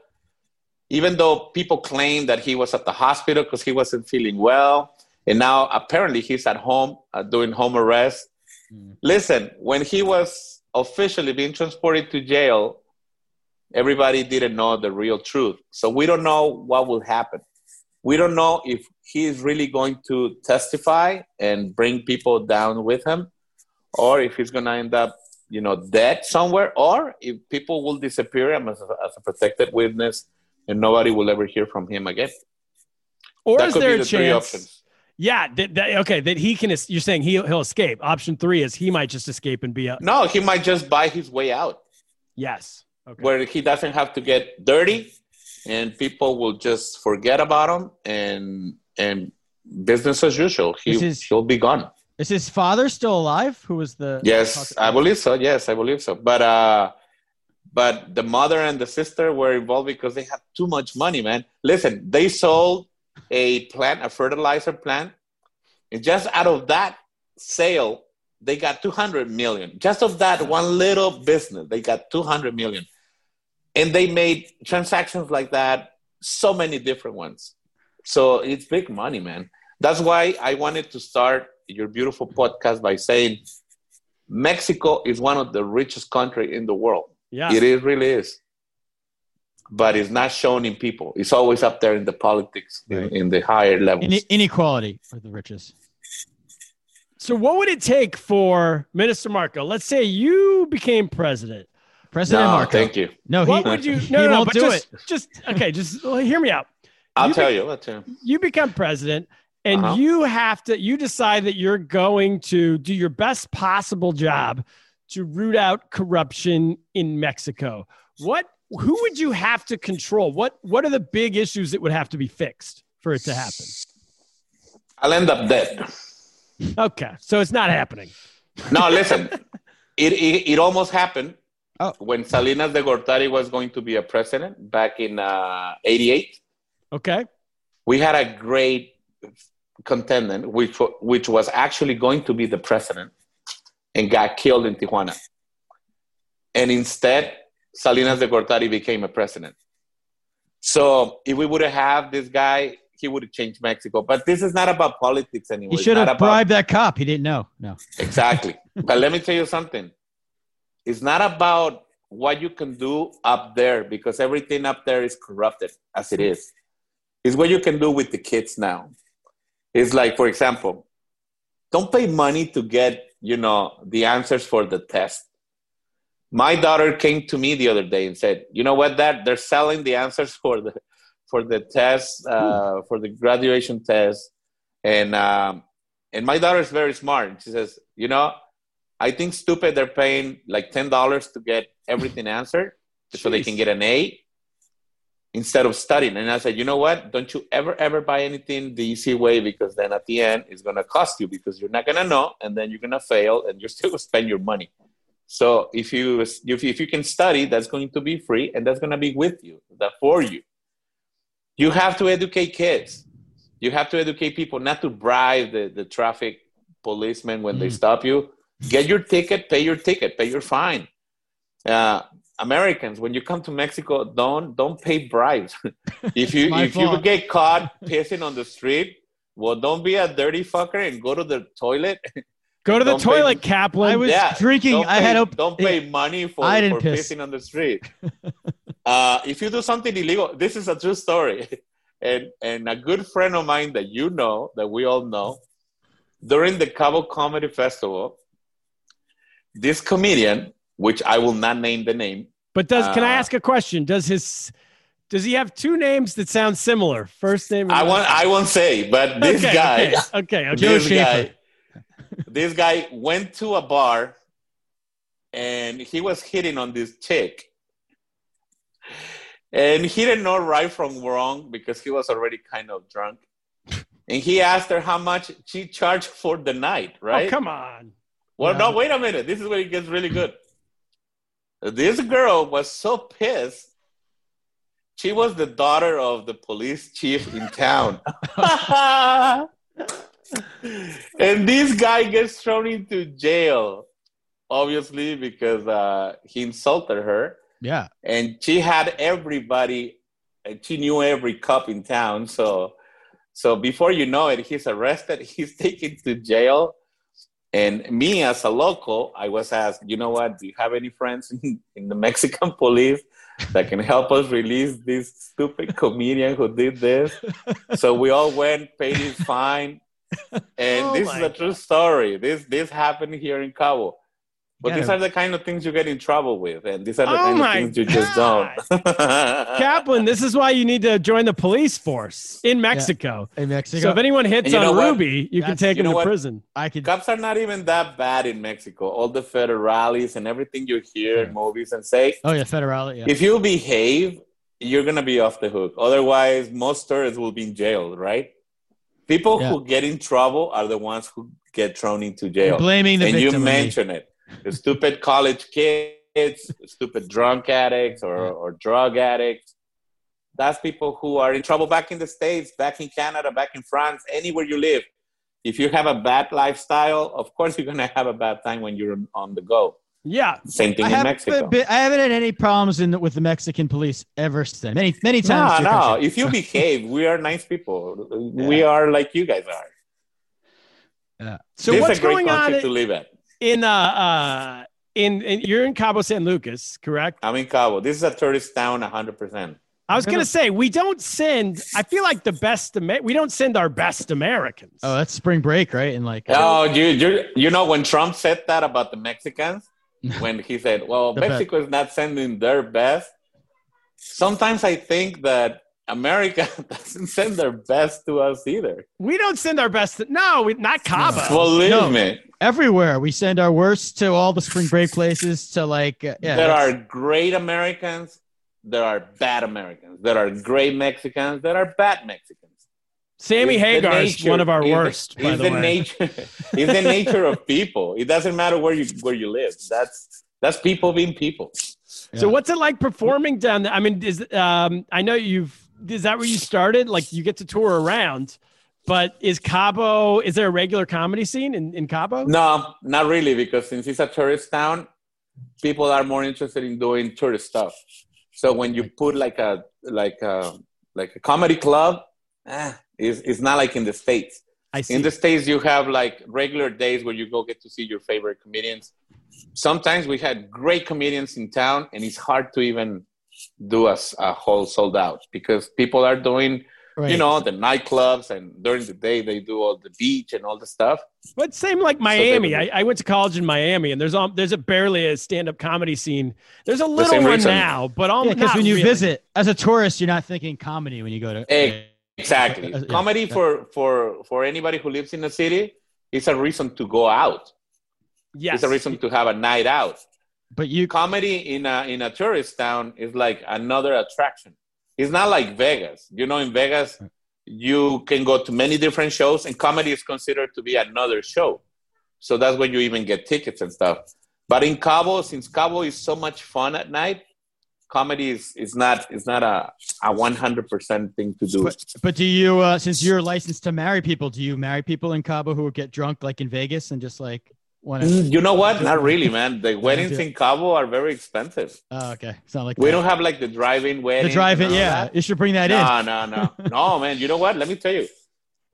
even though people claim that he was at the hospital because he wasn't feeling well, and now apparently he's at home uh, doing home arrest. Hmm. Listen, when he was officially being transported to jail, everybody didn't know the real truth. So we don't know what will happen. We don't know if he is really going to testify and bring people down with him, or if he's going to end up, you know, dead somewhere, or if people will disappear him as a, as a protected witness and nobody will ever hear from him again. Or that is there a the three chance? options. Yeah, that, that, okay. That he can. You're saying he'll he'll escape. Option three is he might just escape and be a No, he might just buy his way out, yes. Okay. where he doesn't have to get dirty, and people will just forget about him, and and business as usual. He is- he'll be gone. Is his father still alive? Who was the? Yes, I believe so. Yes, I believe so. But uh, but the mother and the sister were involved because they had too much money, man. Listen, they sold a plant, a fertilizer plant, and just out of that sale, they got 200 million. Just of that one little business, they got 200 million. And they made transactions like that, so many different ones. So it's big money, man. That's why I wanted to start your beautiful podcast by saying Mexico is one of the richest country in the world. Yeah. It is, really is. But it's not shown in people. It's always up there in the politics, in- Right. in, the higher levels. Ine- inequality for the richest. So, what would it take for Minister Marco? Let's say you became president. President no, Marco. thank you. No, he, What would you? No, no, no, won't but do just, it. just okay. Just well, hear me out. I'll You tell be- you. I'll tell you. You become president, and Uh-huh. you have to. You decide that you're going to do your best possible job to root out corruption in Mexico. What? Who would you have to control? What? What are the big issues that would have to be fixed for it to happen? I'll end up dead. Okay, so it's not happening. No, listen. it, it it almost happened Oh. when Salinas de Gortari was going to be a president back in uh, '88. Okay. we had a great contendant, which which was actually going to be the president, and got killed in Tijuana. And instead, Salinas de Gortari became a president. So if we would have had this guy, he would have changed Mexico. But this is not about politics anymore. He It's should not have about- bribed that cop. He didn't know. No. Exactly. but let me tell you something. It's not about what you can do up there because everything up there is corrupted as it is. It's what you can do with the kids now. It's like, for example, don't pay money to get, you know, the answers for the test. My daughter came to me the other day and said, "You know what? That they're selling the answers for the for the test uh, for the graduation test, and um, and my daughter is very smart. She says, you know, I think stupid they're paying like ten dollars to get everything answered so they can get an A instead of studying. And I said, you know what? Don't you ever ever buy anything the easy way because then at the end it's gonna cost you because you're not gonna know and then you're gonna fail and you're still gonna spend your money. So if you if, if you can study, that's going to be free and that's gonna be with you, that for you. You have to educate kids. You have to educate people not to bribe the, the traffic policemen when they Mm. stop you. Get your ticket, pay your ticket, pay your fine. Uh, Americans, when you come to Mexico, don't don't pay bribes. if you my if you get caught pissing on the street, well, don't be a dirty fucker and go to the toilet. Go to the Don't pay- toilet, Kaplan. I was Yeah, drinking. Don't I had a. don't pay money for, I didn't for piss. pissing on the street. uh, if you do something illegal, this is a true story. And and a good friend of mine that you know, that we all know, during the Cabo Comedy Festival, this comedian, which I will not name the name, But does can I Uh, ask a question? Does his does he have two names that sound similar? First name. I won't I won't say, but this Okay, guy, Okay. Okay. okay. This guy, this guy went to a bar and he was hitting on this chick. And he didn't know right from wrong because he was already kind of drunk. And he asked her how much she charged for the night, right? Oh, come on. Well, Yeah. no, wait a minute. This is where it gets really good. This girl was so pissed. She was the daughter of the police chief in town. and this guy gets thrown into jail, obviously, because uh, he insulted her. Yeah. And she had everybody, and she knew every cop in town. So, so before you know it, he's arrested. He's taken to jail. And me, as a local, I was asked, you know what? Do you have any friends in, in the Mexican police that can help us release this stupid comedian who did this? so we all went, paid his fine, and Oh this is a true story. This this happened here in Cabo. But Yeah. these are the kind of things you get in trouble with, and these are the Oh kind of my things you just don't. Kaplan, this is why you need to join the police force in Mexico. In Mexico. So if anyone hits on know what? Ruby, you can take you him to what? prison. I could. Cops are not even that bad in Mexico. All the federales and everything you hear in movies and say, Oh yeah, federal. Yeah. if you behave, you're gonna be off the hook. Otherwise, most tourists will be in jail, right? People Yeah. who get in trouble are the ones who get thrown into jail. You're blaming the and you victim. Lee. mention it. The stupid college kids, stupid drunk addicts or, or drug addicts. That's people who are in trouble back in the States, back in Canada, back in France, anywhere you live. If you have a bad lifestyle, of course you're gonna have a bad time when you're on the go. Yeah. Same thing I in haven't, Mexico. been- I haven't had any problems in with the Mexican police ever since. Many many times. to your no. country. If you behave, we are nice people. We are like you guys are. Yeah. So this what's is a great going on country to live at. In uh, uh in, in you're in Cabo San Lucas, correct? I'm in Cabo. This is a tourist town, 100%. I was Gonna- gonna say we don't send. I feel like the best. We don't send our best Americans. Oh, that's spring break, right? And like, Oh, you, you, you know, when Trump said that about the Mexicans, when he said, well, The best. Mexico is not sending their best, sometimes I think that America doesn't send their best to us either. we don't send our best. no, we, not Cabo. Believe No. me, everywhere we send our worst to all the spring break places. To like, uh, yeah, there are great Americans, there are bad Americans, there are great Mexicans, there are bad Mexicans. Sammy It's the Hagar is one of our it's the- worst. by It's the, the, way. nature. It's the nature of people. It doesn't matter where you where you live. That's that's people being people. So what's it like performing down there? I mean, is um, I know you've is that where you started? Like you get to tour around, but is Cabo? Is there a regular comedy scene in, in Cabo? No, not really, because since it's a tourist town, people are more interested in doing tourist stuff. So when you put like a like a like a comedy club, eh, it's, it's not like in the states. I see. In the states, you have like regular days where you go get to see your favorite comedians. Sometimes we had great comedians in town, and it's hard to even do a, s- a whole sold out because people are doing, right. you know, the nightclubs, and during the day they do all the beach and all the stuff. But same like they Miami. would I, I went to college in Miami, and there's um, there's a barely a stand up comedy scene. There's a little one reason. now, but all Yeah, because not when you really. visit as a tourist, you're not thinking comedy when you go to. Hey, Exactly. Uh, yeah. Comedy for for for anybody who lives in the city is a reason to go out. yes, It's a reason to have a night out. But you, Comedy in a in a tourist town is like another attraction. It's not like Vegas. You know, in Vegas, you can go to many different shows, and comedy is considered to be another show. So that's when you even get tickets and stuff. But in Cabo, since Cabo is so much fun at night, comedy is, is not is not a a one hundred percent thing to do. but, but do you, uh, since you're licensed to marry people, do you marry people in Cabo who get drunk like in Vegas and just like to? Mm, You know what? Not really, man. The weddings in Cabo are very expensive. Oh, okay. It's not like We that. don't have like the drive-in wedding. the drive-in. Yeah, that. you should bring that in. No, no, no, no, man. You know what? Let me tell you,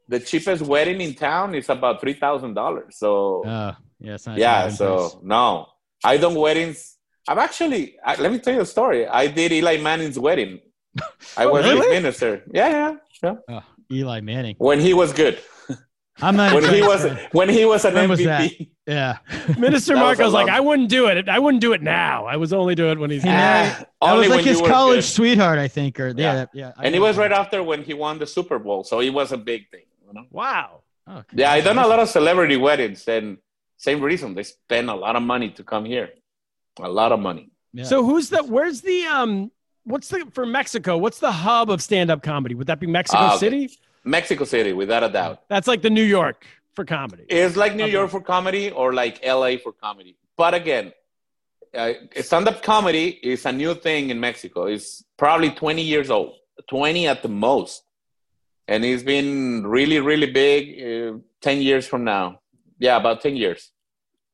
the cheapest wedding in town is about three thousand dollars. So. Oh, yeah, yeah, it's not in so no, I don't weddings. I'm actually. I, let me tell you a story. I did Eli Manning's wedding. I Oh, was really? his minister. Yeah, yeah, yeah. Oh, Eli Manning. When he was good. I'm not. When he impressed, was man. when he was an When was MVP. Yeah. Minister That was Marco's like, I wouldn't do it. I wouldn't do it now. I was only do it when he's. He Ah, married- That was like his college good. sweetheart, I think, or yeah, Yeah. that- yeah. And it was that. right after when he won the Super Bowl, so it was a big thing. You know? wow. Oh, Yeah, I done a lot of celebrity weddings, and Same reason. They spend a lot of money to come here. A lot of money. Yeah. So who's the? Where's the? Um, what's the for Mexico? What's the hub of stand-up comedy? Would that be Mexico Uh, City? Mexico City, without a doubt. That's like the New York for comedy. It's like New Okay. York for comedy or like LA for comedy. But again, uh, stand-up comedy is a new thing in Mexico. It's probably 20 years old, 20 at the most, and it's been really, really big. Uh, 10 years from now, yeah, about 10 years.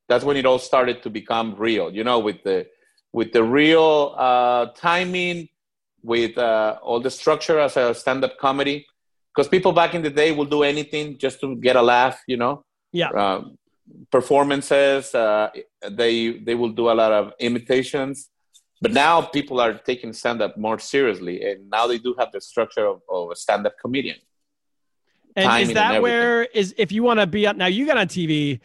That's when it all started to become real. You know, with the with the real uh, timing, with uh, all the structure as a stand-up comedy. Because people back in the day will do anything just to get a laugh. You know Yeah. um, performances. Uh, they they will do a lot of imitations, but now people are taking stand up more seriously, and now they do have the structure of, of a stand up comedian. And timing is that everything. where is if you want to be up now? You got on TV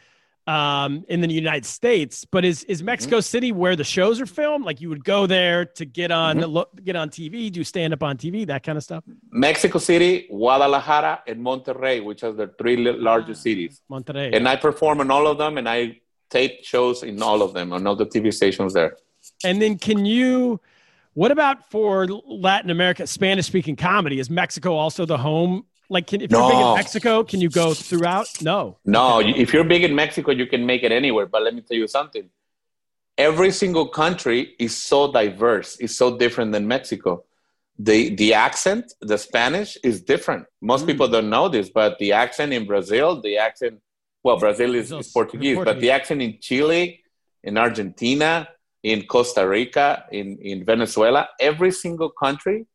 um, in the United States, but is is Mexico Mm-hmm. City where the shows are filmed? Like you would go there to get on Mm-hmm. get on TV, do stand up on TV, that kind of stuff. Mexico City, Guadalajara, and Monterrey, which are the three largest cities, Monterrey. and I perform in all of them, and I tape shows in all of them on all the TV stations there. And then can you what about for Latin America Spanish speaking comedy? Is Mexico also the home? Like can if you're big in Mexico, can you go throughout? No. No, you- if you're big in Mexico, you can make it anywhere. But let me tell you something. Every single country is so diverse, is so different than Mexico. The the accent, the Spanish is different. Most mm. people don't know this, but the accent in Brazil, the accent well, Brazil is, is Portuguese, but the accent in Chile, in Argentina, in Costa Rica, in, in Venezuela, every single country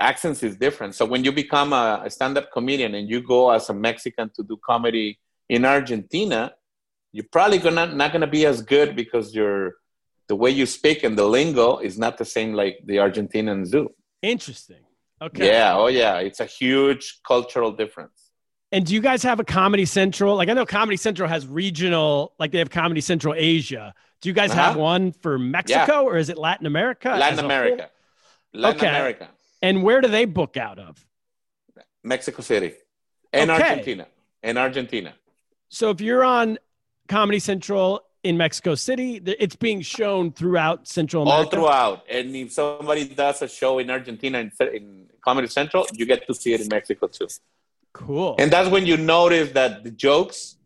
accents is different. So when you become a, a stand-up comedian and you go as a Mexican to do comedy in Argentina, you're probably gonna not gonna be as good because you're the way you speak and the lingo is not the same like the Argentinians do. Interesting. Okay. Yeah, oh yeah, it's a huge cultural difference. And do you guys have a Comedy Central? Like I know Comedy Central has regional, like they have Comedy Central Asia. Do you guys have Uh-huh. one for Mexico or is it Latin America? Latin? America, Latin Okay. America, And where do they book out of? Mexico City, and Okay. Argentina, and Argentina. So if you're on Comedy Central in Mexico City, it's being shown throughout Central all throughout. And if somebody does a show in Argentina in, in Comedy Central, you get to see it in Mexico too. Cool. And that's when you notice that the jokes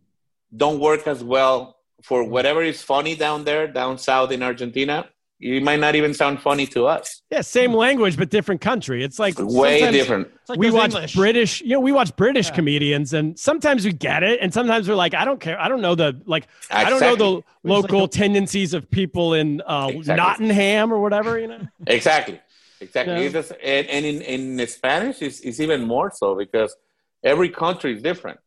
don't work as well for whatever is funny down there, down south in Argentina. It might not even sound funny to us. yeah, same language but different country. It's like Way different. It's like we watch English. British, you know, we watch British Yeah. comedians, and sometimes we get it, and sometimes we're like, I don't care, I don't know the like, I don't know Exactly. the like local the- tendencies of people in uh, Exactly. Nottingham or whatever, you know. Exactly. Exactly. Yeah. Just- and and in, in Spanish, it's, it's even more so because every country is different.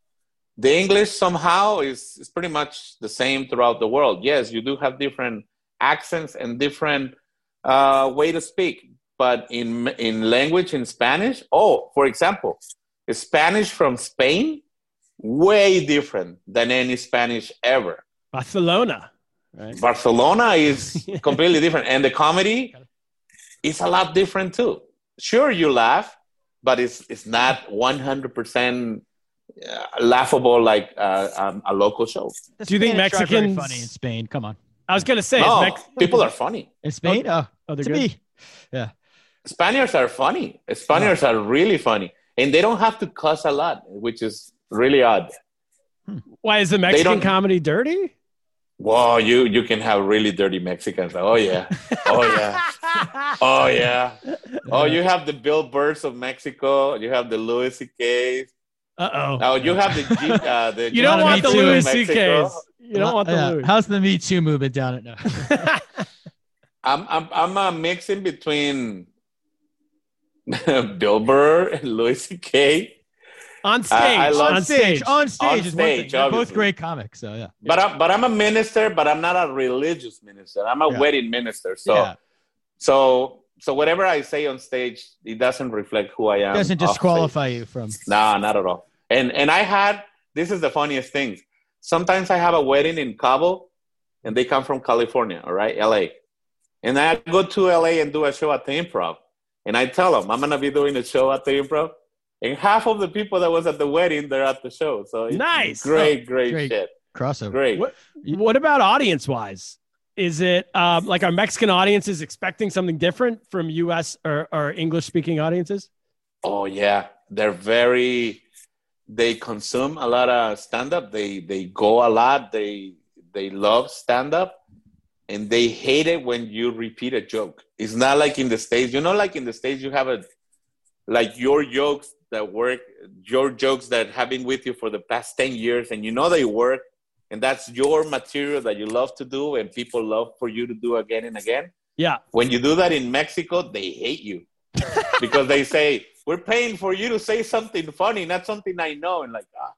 The English somehow is, is pretty much the same throughout the world. Yes, you do have different accents and different uh, way to speak. But in, in language, in Spanish, oh, for example, Spanish from Spain, way different than any Spanish ever. Barcelona, right? Barcelona is completely different, and the comedy is a lot different too. Sure, you laugh, but it's it's not one hundred percent uh, laughable like uh, um, a local show. Do you think Spanish are Mexicans- funny in Spain? Come on, I was gonna say, is No, Mex- people are funny. in Spain? Oh, oh, they're to good. me, yeah. Spaniards are funny. Spaniards are really funny, and they don't have to cuss a lot, which is really odd. Hmm. Why is the Mexican comedy dirty? Whoa, you you can have really dirty Mexicans. Oh yeah, oh yeah, oh yeah. Oh, you have the Bill Burrs of Mexico. You have the Louis C.K.'s. Uh oh. Oh, you have the G, uh, the You don't want the Louis Mexico. C.K.'s. You don't want the Yeah. Louis. How's the Me Too movement down at now? I'm I'm I'm a mixing between Bill Burr and Louis C.K. on stage. I love- on stage. on stage, On is one thing. stage, They're both great comics, so yeah. But I'm but I'm a minister, but I'm not a religious minister. I'm a Yeah. wedding minister. So yeah. so so whatever I say on stage, it doesn't reflect who I am. It doesn't disqualify you from. stage. Nah, not at all. And and I had this is the funniest thing. Sometimes I have a wedding in Cabo, and they come from California, all right, LA. And I go to LA and do a show at the Improv, and I tell them I'm gonna be doing a show at the Improv, and half of the people that was at the wedding they're at the show. So it's Nice. great, great, Great. shit. crossover. Great. What, what about audience wise? Is it um, like our Mexican audiences expecting something different from U.S. or, or English speaking audiences? Oh yeah, they're very. They consume a lot of stand up. They they go a lot. They they love stand up, and they hate it when you repeat a joke. It's not like in the states. You know, like in the states, you have a like your jokes that work, your jokes that have been with you for the past ten years, and you know they work, and that's your material that you love to do, and people love for you to do again and again. Yeah. When you do that in Mexico, they hate you because they say we're paying for you to say something funny, not something I know. And like, ah.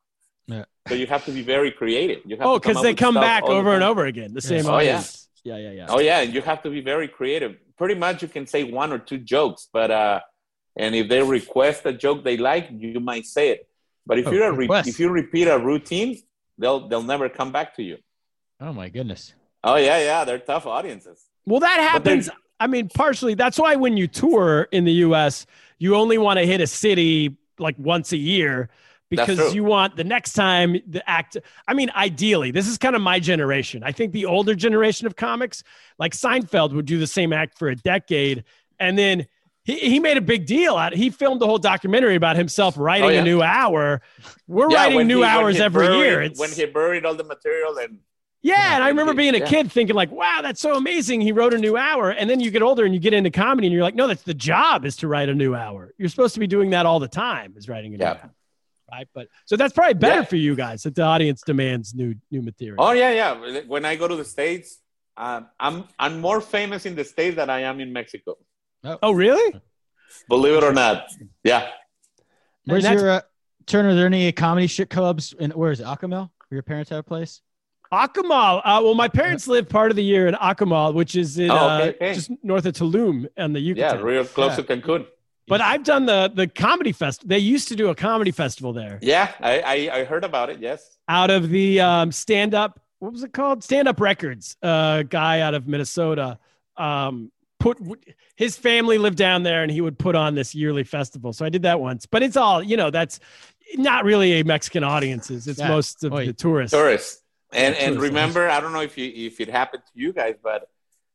Yeah. So you have to be very creative. You have Oh, because they come back over and over again. The same Oh, yeah. Yeah, yeah, yeah. Oh yeah, and you have to be very creative. Pretty much, you can say one or two jokes, but uh, and if they request a joke they like, you might say it. But if Oh, you're a re- if you repeat a routine, they'll they'll never come back to you. Oh my goodness. Oh yeah, yeah, they're tough audiences. Well, that happens. I mean, partially. That's why when you tour in the U.S., you only want to hit a city like once a year because you want the next time the act. I mean, ideally, this is kind of my generation. I think the older generation of comics, like Seinfeld, would do the same act for a decade, and then. He, he made a big deal out. He filmed the whole documentary about himself writing Oh, yeah. a new hour. We're Yeah, writing new he- hours every buried- year. It's, when he buried all the material and yeah, and I remember being a Yeah. kid thinking like, "Wow, that's so amazing! He wrote a new hour." And then you get older and you get into comedy, and you're like, "No, that's the job is to write a new hour. You're supposed to be doing that all the time, is writing a new Yeah. hour, right?" But so that's probably better Yeah. for you guys that the audience demands new new material. Oh yeah, yeah. When I go to the states, uh, I'm I'm more famous in the states than I am in Mexico. oh, really? Believe it or not. Yeah. Where's your uh, Turner? Are there any comedy shit clubs? In where is it? Acapel? Where your parents have a place? Akumal. Uh, well, my parents live part of the year in Akumal, which is in Oh, okay, uh, okay. just north of Tulum and the Yucatan. Yeah, real close Yeah. to Cancun. but I've done the the comedy fest. They used to do a comedy festival there. Yeah, I, I, I heard about it. Yes. out of the um, stand up what was it called stand up records uh guy out of minnesota um put his family lived down there and he would put on this yearly festival so i did that once but it's all you know that's not really a mexican audiences it's Yeah. most of Oi. the tourists Tourists. And and remember, I don't know if you if it happened to you guys, but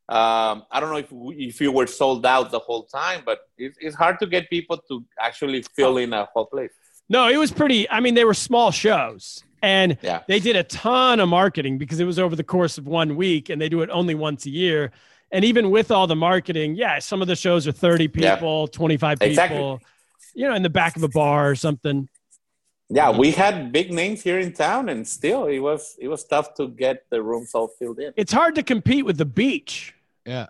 um, I don't know if we- if you were sold out the whole time, but it's, it's hard to get people to actually fill in a whole place. no it was pretty i mean they were small shows and Yeah. they did a ton of marketing because it was over the course of one week and they do it only once a year and even with all the marketing yeah some of the shows are 30 Yeah. people 25 people Exactly. you know in the back of a bar or something Yeah, we had big names here in town, and still it was it was tough to get the rooms all filled in. it's hard to compete with the beach. Yeah.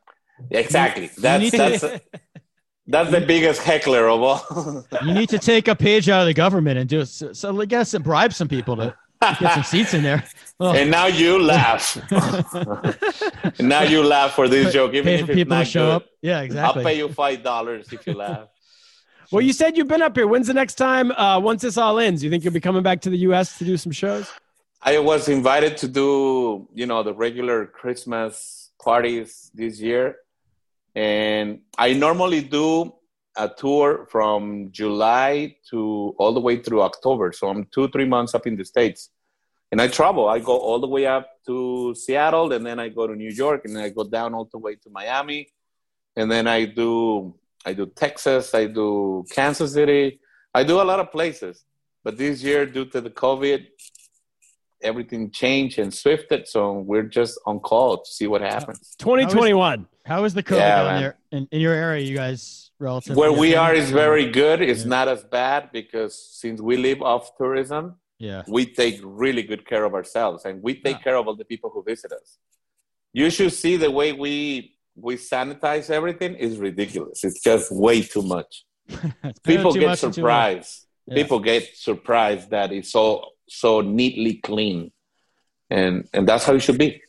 Exactly. That's need to- that's that's the biggest heckler of all. You need to take a page out of the government and do it. So, so I guess bribe some people to get some seats in there. Oh, and now you laugh. and now you laugh for this joke, even pay if for it's people to not show good. up. Yeah, exactly. I'll pay you five dollars if you laugh. Well, you said you've been up here. When's the next time? Uh, once this all ends, you think you'll be coming back to the U.S. to do some shows? I was invited to do, you know, the regular Christmas parties this year. And I normally do a tour from July to all the way through October. So I'm two, three months up in the States. And I travel. I go all the way up to Seattle, and then I go to New York, and then I go down all the way to Miami. And then I do I do Texas, I do Kansas City, I do a lot of places. But this year, due to the COVID, everything changed and swifted. So we're just on call to see what happens. 2021. How is the COVID Yeah, down there in, in your area? You guys relative? Where we are is very good. It's Yeah. not as bad because since we live off tourism, Yeah. we take really good care of ourselves and we take Yeah. care of all the people who visit us. You should see the way we we sanitize everything is ridiculous. It's just way too much. People too get much surprised. Yeah. People get surprised that it's so so neatly clean, and and that's how it should be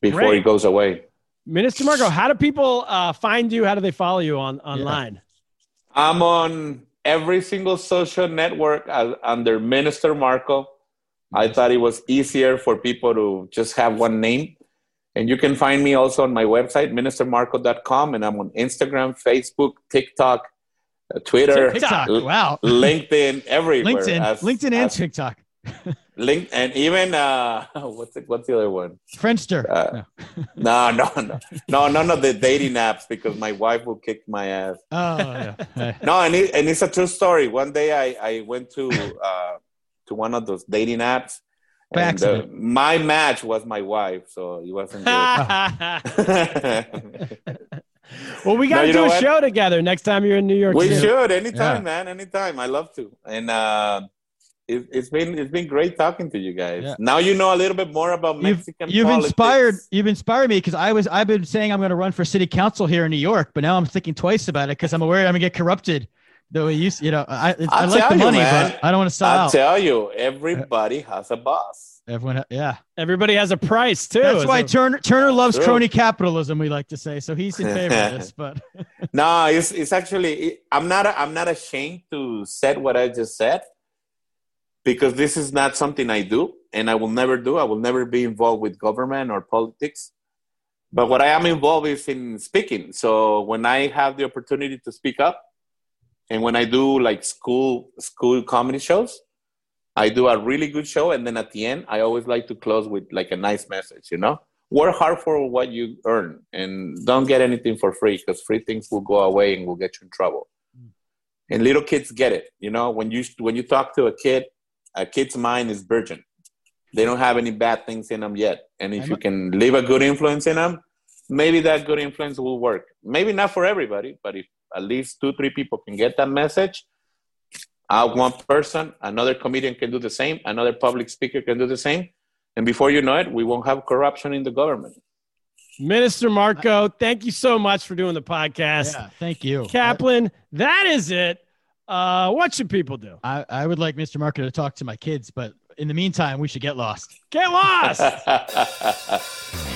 before Great. it goes away. Minister Marco, how do people uh, find you? How do they follow you on online? I'm on every single social network as, under Minister Marco. I thought it was easier for people to just have one name. And you can find me also on my website, ministermarco.com. And I'm on Instagram, Facebook, TikTok, uh, Twitter, TikTok. L- Wow. LinkedIn, everywhere. LinkedIn, as- LinkedIn and as- TikTok. Link and even uh, what's it? What's the other one? Friendster. Uh, no, no, no, no, none of the dating apps because my wife will kick my ass. oh yeah. No, and it, and it's a true story. One day I I went to uh to one of those dating apps. By And uh, my match was my wife, so it wasn't good. well, we got to do a what? show together next time you're in New York. we City. should anytime, Yeah. man. Anytime. I love to. And uh, it, it's been it's been great talking to you guys. Yeah. Now you know a little bit more about You've, you've inspired you've inspired me because I was I've been saying I'm going to run for city council here in New York, but now I'm thinking twice about it because I'm aware I'm going to get corrupted. The way you you know, I, I I'll like the tell you, money, but I don't want to sell I'll out. tell you, everybody has a boss. Everyone, yeah. Everybody has a price too. That's why So- Turner Turner loves True. crony capitalism. We like to say, so he's in favor of this. But No, it's it's actually it, I'm not I'm not ashamed to said what I just said because this is not something I do and I will never do. I will never be involved with government or politics. But what I am involved is in speaking. So when I have the opportunity to speak up and when I do like school school comedy shows, I do a really good show and then at the end I always like to close with like a nice message, you know? Work hard for what you earn and don't get anything for free because free things will go away and will get you in trouble. Mm. And little kids get it, you know, when you when you talk to a kid, a kid's mind is virgin. They don't have any bad things in them yet. And if I'm- you can leave a good influence in them, maybe that good influence will work. Maybe not for everybody, but if at least two, three people can get that message, uh, one person, another comedian can do the same, another public speaker can do the same. And before you know it, we won't have corruption in the government. Minister Marco, thank you so much for doing the podcast. yeah, thank you, Kaplan, that is it. Uh, what should people do? I, I would like Mr. Marco to talk to my kids, but in the meantime, we should get lost. Get lost.